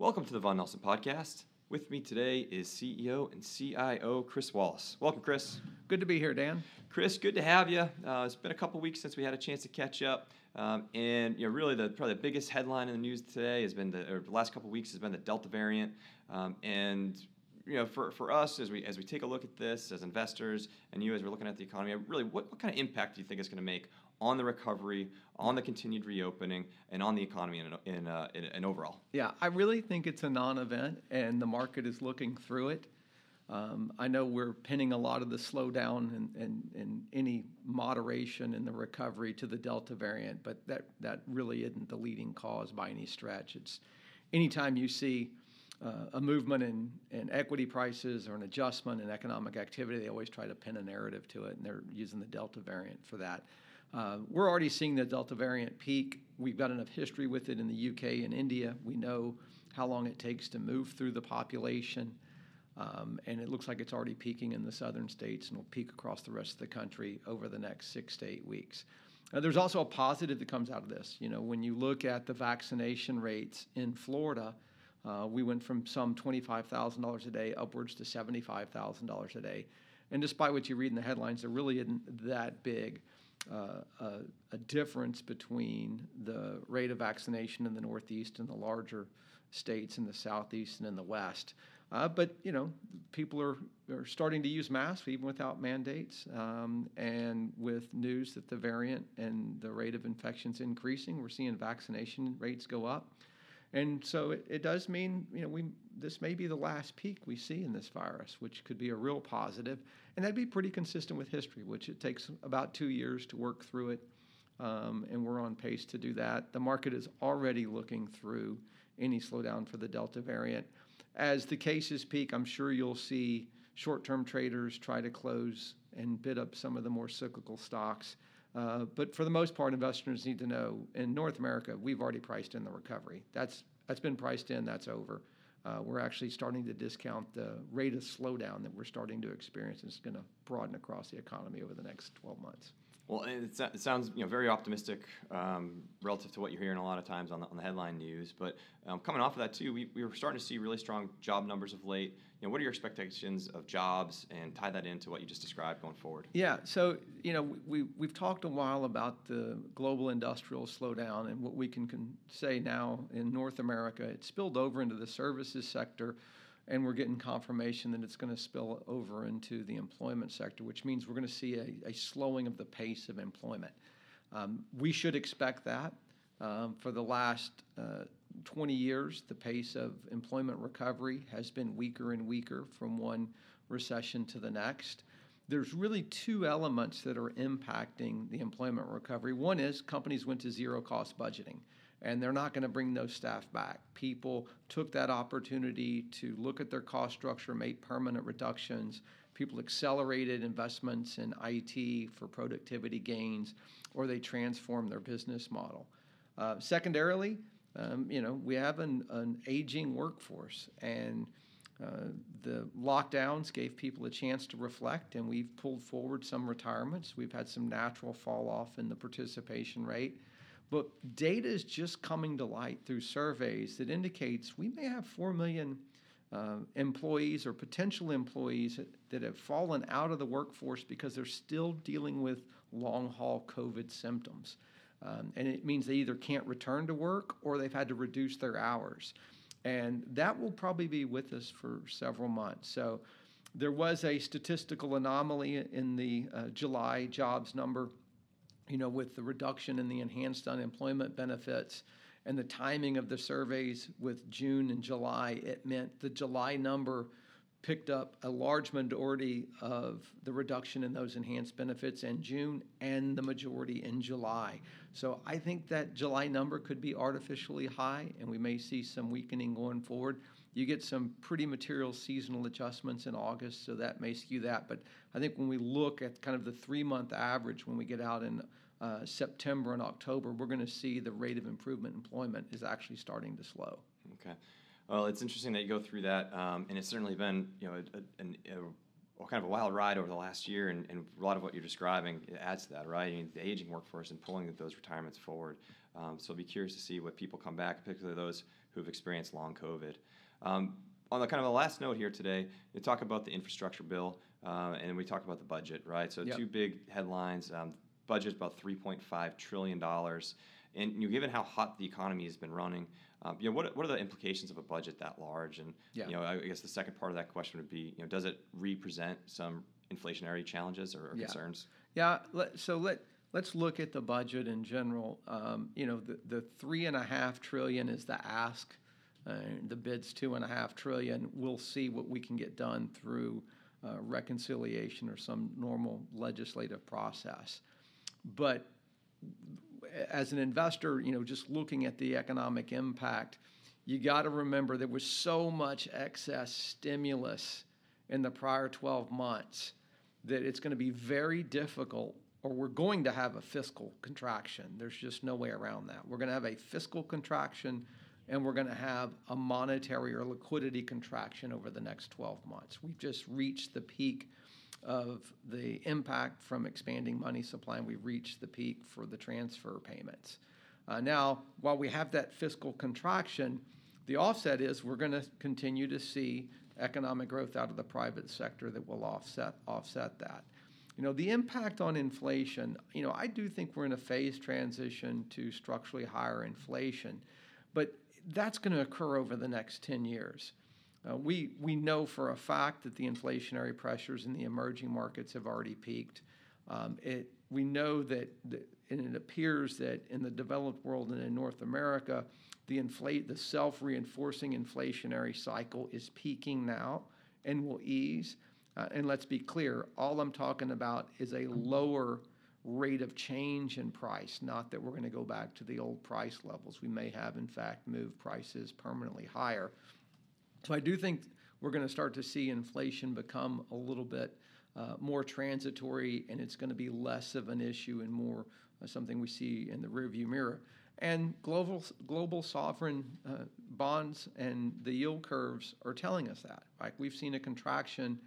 Welcome to the Von Nelson Podcast. With me today is CEO and CIO Chris Wallace. Welcome, Chris. Good to be here, Dan. Chris, good to have you. Uh, it's been a couple weeks since we had a chance to catch up, um, and you know, really, the probably the biggest headline in the news today has been the, or the last couple weeks has been the Delta variant, um, and you know, for, for us as we as we take a look at this as investors and you as we're looking at the economy, really, what, what kind of impact do you think it's going to make on the recovery, on the continued reopening, and on the economy in, in, uh, in, in overall? Yeah, I really think it's a non-event, and the market is looking through it. Um, I know we're pinning a lot of the slowdown and, and, and any moderation in the recovery to the Delta variant, but that, that really isn't the leading cause by any stretch. It's anytime you see uh, a movement in, in equity prices or an adjustment in economic activity, they always try to pin a narrative to it, and they're using the Delta variant for that. Uh, we're already seeing the Delta variant peak. We've got enough history with it in the UK and India. We know how long it takes to move through the population. Um, and it looks like it's already peaking in the southern states and will peak across the rest of the country over the next six to eight weeks. Uh, there's also a positive that comes out of this. You know, when you look at the vaccination rates in Florida, uh, we went from some $25,000 a day upwards to $75,000 a day. And despite what you read in the headlines, there really isn't that big uh, a, a, difference between the rate of vaccination in the Northeast and the larger states in the Southeast and in the West. Uh, but you know, people are, are starting to use masks even without mandates, um, and with news that the variant and the rate of infections increasing, we're seeing vaccination rates go up. And so it, it does mean, you know, we this may be the last peak we see in this virus, which could be a real positive, and that'd be pretty consistent with history, which it takes about two years to work through it, um, and we're on pace to do that. The market is already looking through any slowdown for the Delta variant. As the cases peak, I'm sure you'll see short-term traders try to close and bid up some of the more cyclical stocks. Uh, but for the most part, investors need to know in North America, we've already priced in the recovery. That's that's been priced in. That's over. Uh, we're actually starting to discount the rate of slowdown that we're starting to experience. It's going to broaden across the economy over the next 12 months. Well, it, it sounds you know very optimistic um, relative to what you're hearing a lot of times on the, on the headline news. But um, coming off of that too, we, we were starting to see really strong job numbers of late. You know, what are your expectations of jobs, and tie that into what you just described going forward? Yeah, so you know we we've talked a while about the global industrial slowdown and what we can, can say now in North America. It spilled over into the services sector and we're getting confirmation that it's going to spill over into the employment sector, which means we're going to see a, a slowing of the pace of employment. Um, we should expect that. Um, for the last uh, 20 years, the pace of employment recovery has been weaker and weaker from one recession to the next. There's really two elements that are impacting the employment recovery. One is companies went to zero cost budgeting and they're not going to bring those staff back. People took that opportunity to look at their cost structure, make permanent reductions. People accelerated investments in IT for productivity gains, or they transformed their business model. Uh, secondarily, um, you know, we have an, an aging workforce, and uh, the lockdowns gave people a chance to reflect, and we've pulled forward some retirements. We've had some natural fall off in the participation rate. But data is just coming to light through surveys that indicates we may have 4 million uh, employees or potential employees that, that have fallen out of the workforce because they're still dealing with long haul COVID symptoms. Um, and it means they either can't return to work or they've had to reduce their hours. And that will probably be with us for several months. So there was a statistical anomaly in the uh, July jobs number you know, with the reduction in the enhanced unemployment benefits and the timing of the surveys with June and July, it meant the July number picked up a large majority of the reduction in those enhanced benefits in June and the majority in July. So I think that July number could be artificially high and we may see some weakening going forward. You get some pretty material seasonal adjustments in August, so that may skew that. But I think when we look at kind of the three month average, when we get out in uh, September and October, we're going to see the rate of improvement employment is actually starting to slow. Okay. Well, it's interesting that you go through that, um, and it's certainly been you know a, a, a kind of a wild ride over the last year, and, and a lot of what you're describing adds to that, right? I mean, the aging workforce and pulling those retirements forward. Um, so I'll be curious to see what people come back, particularly those who've experienced long COVID. Um, on the kind of the last note here today, you talk about the infrastructure bill, uh, and we talk about the budget, right? So Yep. two big headlines. Um, budget about 3.5 trillion dollars, and you know, given how hot the economy has been running, um, you know, what, what are the implications of a budget that large? And Yeah. you know, I guess the second part of that question would be, you know, does it represent some inflationary challenges or, or Yeah. concerns? Yeah, let, so let, let's look at the budget in general. Um, you know, the, the three and a half trillion is the ask. Uh, the bid's two and a half trillion. We'll see what we can get done through uh, reconciliation or some normal legislative process. But as an investor, you know, just looking at the economic impact, you got to remember there was so much excess stimulus in the prior 12 months that it's going to be very difficult, or we're going to have a fiscal contraction. There's just no way around that. We're going to have a fiscal contraction and we're going to have a monetary or liquidity contraction over the next 12 months. We've just reached the peak of the impact from expanding money supply, and we've reached the peak for the transfer payments. Uh, now, while we have that fiscal contraction, the offset is we're going to continue to see economic growth out of the private sector that will offset offset that. You know, the impact on inflation, you know, I do think we're in a phased transition to structurally higher inflation, but that's going to occur over the next 10 years. Uh, we, we know for a fact that the inflationary pressures in the emerging markets have already peaked. Um, it, we know that, that, and it appears that in the developed world and in North America, the, inflate, the self reinforcing inflationary cycle is peaking now and will ease. Uh, and let's be clear, all I'm talking about is a lower rate of change in price, not that we're going to go back to the old price levels. We may have, in fact, moved prices permanently higher. So I do think we're going to start to see inflation become a little bit uh, more transitory, and it's going to be less of an issue and more uh, something we see in the rearview mirror. And global global sovereign uh, bonds and the yield curves are telling us that. Like we've seen a contraction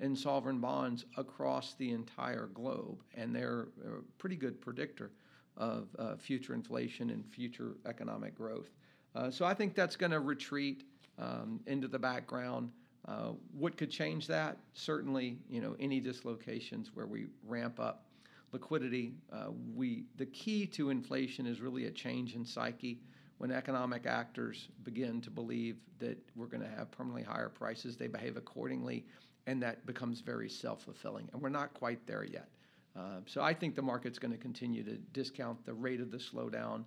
in sovereign bonds across the entire globe, and they're a pretty good predictor of uh, future inflation and future economic growth. Uh, so I think that's going to retreat um, into the background. Uh, what could change that? Certainly, you know, any dislocations where we ramp up liquidity. Uh, we the key to inflation is really a change in psyche. When economic actors begin to believe that we're going to have permanently higher prices, they behave accordingly, and that becomes very self-fulfilling. And we're not quite there yet. Uh, so I think the market's going to continue to discount the rate of the slowdown,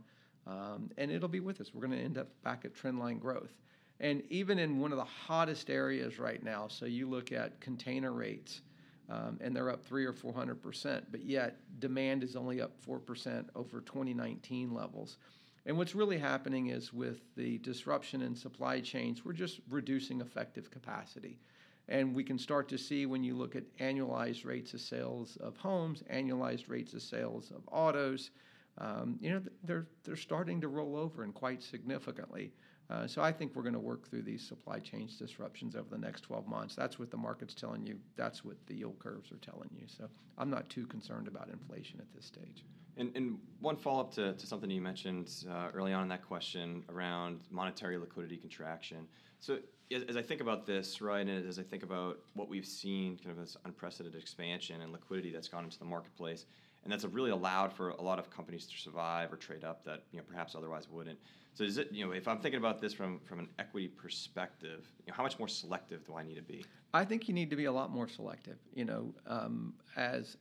um, and it'll be with us. We're going to end up back at trendline growth. And even in one of the hottest areas right now, so you look at container rates, um, and they're up three or four hundred percent, but yet demand is only up four percent over 2019 levels. And what's really happening is with the disruption in supply chains, we're just reducing effective capacity. And we can start to see when you look at annualized rates of sales of homes, annualized rates of sales of autos, um, you know, they're, they're starting to roll over and quite significantly. Uh, so I think we're going to work through these supply chain disruptions over the next 12 months. That's what the market's telling you. That's what the yield curves are telling you. So I'm not too concerned about inflation at this stage. And, and one follow up to, to something you mentioned uh, early on in that question around monetary liquidity contraction. So, as, as, I think about this, right, and as I think about what we've seen, kind of this unprecedented expansion and liquidity that's gone into the marketplace, and that's really allowed for a lot of companies to survive or trade up that you know perhaps otherwise wouldn't. So is it you know if I'm thinking about this from from an equity perspective, you know, how much more selective do I need to be? I think you need to be a lot more selective. You know, um, as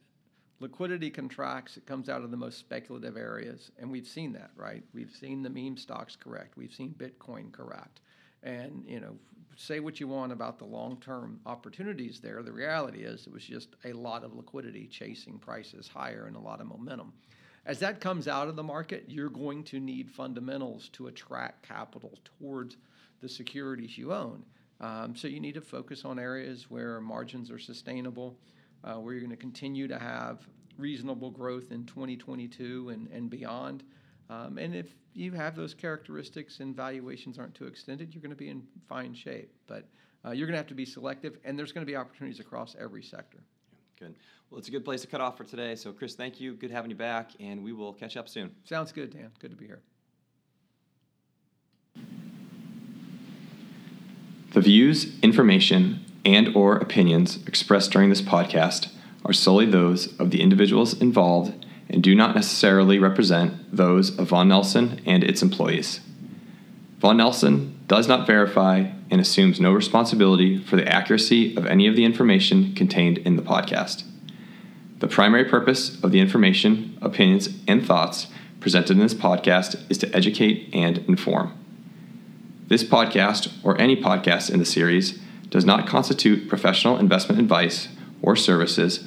liquidity contracts, it comes out of the most speculative areas, and we've seen that, right? We've seen the meme stocks correct. We've seen Bitcoin correct, and you know, say what you want about the long-term opportunities there. The reality is, it was just a lot of liquidity chasing prices higher and a lot of momentum. As that comes out of the market, you're going to need fundamentals to attract capital towards the securities you own. Um, so you need to focus on areas where margins are sustainable, uh, where you're going to continue to have reasonable growth in 2022 and, and beyond. Um, and if you have those characteristics and valuations aren't too extended, you're going to be in fine shape. But uh, you're going to have to be selective, and there's going to be opportunities across every sector. Good. Well, it's a good place to cut off for today. So, Chris, thank you. Good having you back, and we will catch up soon. Sounds good, Dan. Good to be here. The views, information, and or opinions expressed during this podcast are solely those of the individuals involved and do not necessarily represent those of Von Nelson and its employees. Von Nelson does not verify and assumes no responsibility for the accuracy of any of the information contained in the podcast. The primary purpose of the information, opinions, and thoughts presented in this podcast is to educate and inform. This podcast, or any podcast in the series, does not constitute professional investment advice or services,